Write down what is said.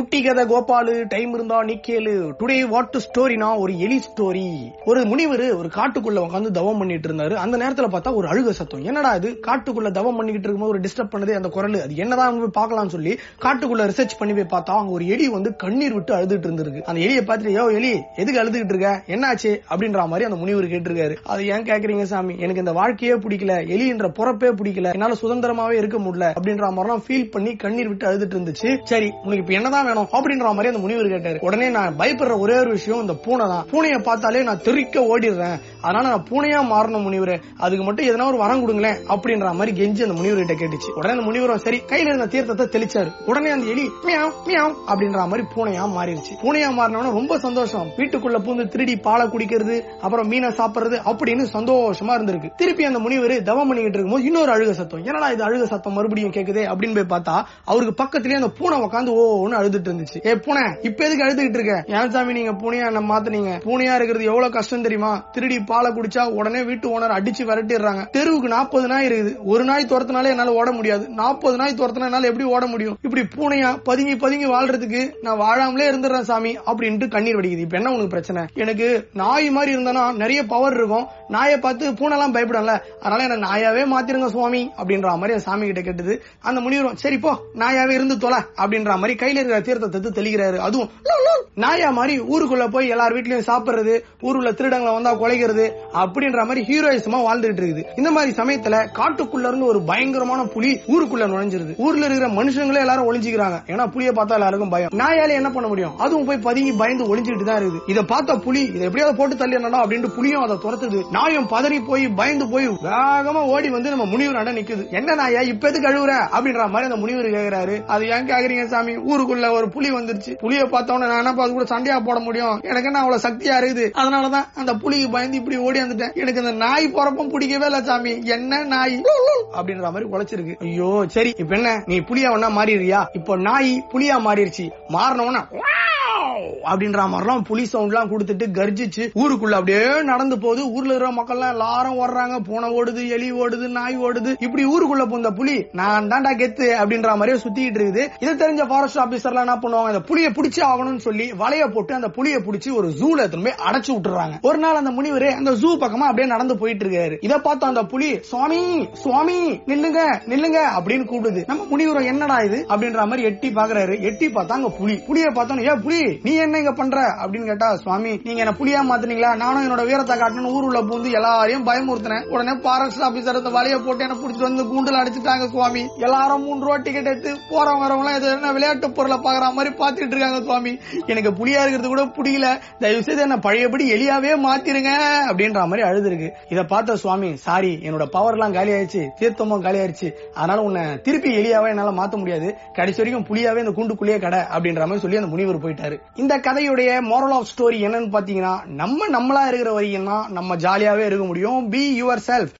குட்டி கதை கோபாலு டைம் இருந்தா நீ கேளு டுடே வாட் ஸ்டோரினா ஒரு எலி ஸ்டோரி ஒரு முனிவர் ஒரு காட்டுக்குள்ள உட்காந்து தவம் பண்ணிட்டு இருந்தாரு. அந்த நேரத்துல பார்த்தா ஒரு அழுக சத்தம். என்னடா இது? காட்டுக்குள்ள தவம் பண்ணிக்கிட்டு இருக்கும்போது ஒரு டிஸ்டர்ப் பண்ணதே அந்த குரல். அது என்னதான் போய் பார்க்கலாம்னு சொல்லி காட்டுக்குள்ள ரிசர்ச் பண்ணி போய் பார்த்தா அங்க ஒரு எலி வந்து கண்ணீர் விட்டு அழுதுட்டு இருந்திருக்கு. அந்த எலியை பார்த்துட்டு யோ எலி எதுக்கு அழுதுகிட்டு இருக்க? என்னாச்சு? அப்படின்ற மாதிரி அந்த முனிவர் கேட்டிருக்காரு. அது ஏன் கேக்குறீங்க சாமி? எனக்கு இந்த வாழ்க்கையே பிடிக்கல. எலின்ற பொறப்பே பிடிக்கல. என்னால சுதந்திரமாவே இருக்க முடியல. அப்படின்ற மாதிரிலாம் ஃபீல் பண்ணி கண்ணீர் விட்டு அழுதுட்டு இருந்துச்சு. சரி உனக்கு இப்ப என்னதான் வேணும் அப்படின்ற மாதிரி அந்த முனிவர் கேட்டாரு. உடனே நான் பயப்படுற ஒரே ஒரு விஷயம் இந்த பூனை தான். பூனையை பார்த்தாலே நான் தெறிக்க ஓடிடுறேன். அதனால நான் பூனையா மாறணும் முனிவர். அதுக்கு மட்டும் எதனா ஒரு வரம் கொடுங்களேன் அப்படின்ற மாதிரி கெஞ்சி அந்த முனிவர் கிட்ட கேட்டுச்சு. உடனே அந்த முனிவரும் சரி கையில இருந்த தீர்த்தத்தை தெளிச்சாரு. உடனே அந்த எலி மியாவ் மியாவ் அப்படின்ற மாதிரி பூனையா மாறிடுச்சு. பூனையா மாறினவன ரொம்ப சந்தோஷம். வீட்டுக்குள்ள பூந்து திருடி பாலை குடிக்கிறது அப்புறம் மீனை சாப்பிடுறது அப்படின்னு சந்தோஷமா இருந்திருக்கு. திருப்பி அந்த முனிவர் தவம் பண்ணிக்கிட்டு இருக்கும்போது இன்னொரு அழுக சத்தம். என்னடா இது அழுக சத்தம் மறுபடியும் கேக்குதே அப்படின்னு போய் பார்த்தா அவருக்கு பக்கத்துலயே அந்த பூனை உட்காந்து ஓன்னு அழுது அழுதுட்டு இருந்துச்சு. ஏ பூனை இப்ப எதுக்கு அழுதுகிட்டு இருக்க? ஏன் சாமி நீங்க பூனையா என்ன மாத்துனீங்க? பூனையா இருக்கிறது எவ்வளவு கஷ்டம் தெரியுமா? திருடி பாலை குடிச்சா உடனே வீட்டு ஓனர் அடிச்சு விரட்டிடுறாங்க. தெருவுக்கு நாற்பது நாய் இருக்குது. ஒரு நாய் துரத்தினாலே என்னால ஓட முடியாது. நாற்பது நாய் துரத்தினா என்னால எப்படி ஓட முடியும்? இப்படி பூனையா பதுங்கி பதுங்கி வாழ்றதுக்கு நான் வாழாமலே இருந்துடுறேன் சாமி அப்படின்ட்டு கண்ணீர் வடிக்குது. இப்ப என்ன உனக்கு பிரச்சனை? எனக்கு நாய் மாதிரி இருந்தனா நிறைய பவர் இருக்கும். நாயை பார்த்து பூனைலாம் பயப்படும்ல அதனால என்ன நாயாவே மாத்திருங்க சுவாமி அப்படின்ற மாதிரி சாமி கிட்ட கேட்டது. அந்த முனிவரும் சரி போ நாயாவே இருந்து தொலை அப்படின்ற மாதிரி கையில இருக்கிற தீர்த்தத்தை எடுத்து தெளிக்கிறாரு. அதுவும் நாயா மாதிரி ஊருக்குள்ள போய் எல்லார் வீட்லயும் சாப்பிடுறது ஊருக்குள்ள திருடங்களை வந்தா குலைக்கிறது அப்படின்ற மாதிரி ஹீரோயிசமா வாழ்ந்துட்டு இருக்குது. இந்த மாதிரி சமயத்துல காட்டுக்குள்ள இருந்து ஒரு பயங்கரமான புலி ஊருக்குள்ள நுழைஞ்சிருது. ஊர்ல இருக்கிற மனுஷங்களே எல்லாரும் ஒளிஞ்சுக்கிறாங்க. ஏன்னா புளிய பார்த்தா எல்லாருக்கும் பயம். நாயால என்ன பண்ண முடியும்? அதுவும் போய் பதுங்கி பயந்து ஒளிஞ்சுட்டு தான் இருக்குது. இதை பார்த்த புலி இதை எப்படியாவது போட்டு தள்ளிடணும் அப்படின்ட்டு புலியும் அதை துரத்துது. நாயும் பதறி போய் பயந்து போய் வேகமா ஓடி வந்து நம்ம முனிவர் அண்ட நிக்குது. என்ன நாயா இப்ப எதுக்கு அழுவுற? அப்படின்ற மாதிரி அந்த முனிவர் கேக்குறாரு. அது ஏன் கேக்குறீங்க சாமி? ஊருக்குள்ள ஒரு புலி வந்துருச்சு. புலியை பார்த்தோன்னே நான் என்ன அது கூட சண்டையா போட முடியும்? எனக்கு என்ன அவ்வளவு சக்தியா இருக்குது? அதனாலதான் அந்த புலிக்கு பயந்து இப்படி ஓடி வந்துட்டேன். எனக்கு அந்த நாய் பொறப்பும் பிடிக்கவே இல்ல சாமி. என்ன நாய்? அப்படின்ற மாதிரி உழைச்சிருக்கு ஐயோ சரி இப்ப என்ன? நீ புலியா ஒன்னா மாறிடுறியா? இப்போ நாய் புலியா மாறிடுச்சு. மாறினவனா அப்படின்ற மாதிரிலாம் புலி சவுண்ட் எல்லாம் கொடுத்துட்டு கர்ஜிச்சு ஊருக்குள்ள அப்படியே நடந்து போகுது. ஊர்ல இருக்கிற மக்கள் எல்லாம் எல்லாரும் ஓடுறாங்க. பூனை ஓடுது எலி ஓடுது நாய் ஓடுது. இப்படி ஊருக்குள்ள போந்த புலி. நான் தாண்டா கெத்து அப்படின்ற மாதிரியே சுத்திட்டு இருக்குது. இதை தெரிஞ்ச ஃபாரஸ்ட் ஆபீசர்லாம் என்ன பண்ணுவாங்க? அந்த புலியை பிடிச்சி ஆகணும்னு சொல்லி வலைய போட்டு அந்த புலியை பிடிச்சி ஒரு ஜூல திரும்பி அடைச்சு விட்டுறாங்க. ஒரு நாள் அந்த முனிவரே அந்த ஜூ பக்கமா அப்படியே நடந்து போயிட்டு இருக்காரு. இதை பார்த்து அந்த புலி சுவாமி சுவாமி நில்லுங்க நில்லுங்க அப்படின்னு கூப்பிடுது. நம்ம முனிவரம் என்னடா இது அப்படின்ற மாதிரி எட்டி பாக்குறாரு எட்டி பார்த்தா அங்க புலி. புலியை பார்த்தோன்னு ஏ புலி நீ என்ன என்ன இங்க பண்ற? அப்படின்னு கேட்டா சுவாமி நீங்க என்ன புளியா மாத்தினீங்களா? நானும் என்னோட வீரத்தை காட்டணும் ஊர் உள்ள பூந்து எல்லாரையும் பயமுறுத்தினேன். உடனே ஃபாரஸ்ட் ஆபீசர் அந்த வலைய போட்டு என்ன புடிச்சிட்டு வந்து கூண்டுல அடிச்சுட்டாங்க சுவாமி. எல்லாரும் மூணு ரூபா டிக்கெட் எடுத்து போறவங்க வரவங்க எல்லாம் என்ன விளையாட்டு பொருளை பாக்குற மாதிரி பாத்துட்டு இருக்காங்க சுவாமி. எனக்கு புளியா இருக்கிறது கூட புரியல. தயவு செய்து என்ன பழையபடி எலியாவே மாத்திருங்க அப்படின்ற மாதிரி அழுதுருக்கு. இதை பார்த்த சுவாமி சாரி என்னோட பவர் எல்லாம் காலி ஆயிடுச்சு தீர்த்தமும் காலி ஆயிடுச்சு அதனால உன்னை திருப்பி எலியாவே என்னால மாத்த முடியாது. கடைசி வரைக்கும் புளியாவே இந்த கூண்டுக்குள்ளேயே கடை அப்படின்ற மாதிரி சொல்லி அந்த முனிவர் போயிட்டாரு. இந்த கதையுடைய மோரல் ஆஃப் ஸ்டோரி என்னன்னு பாத்தீங்கன்னா நம்ம நம்மளா இருக்கிற வரைக்கும் தான் நம்ம ஜாலியாவே இருக்க முடியும். Be your self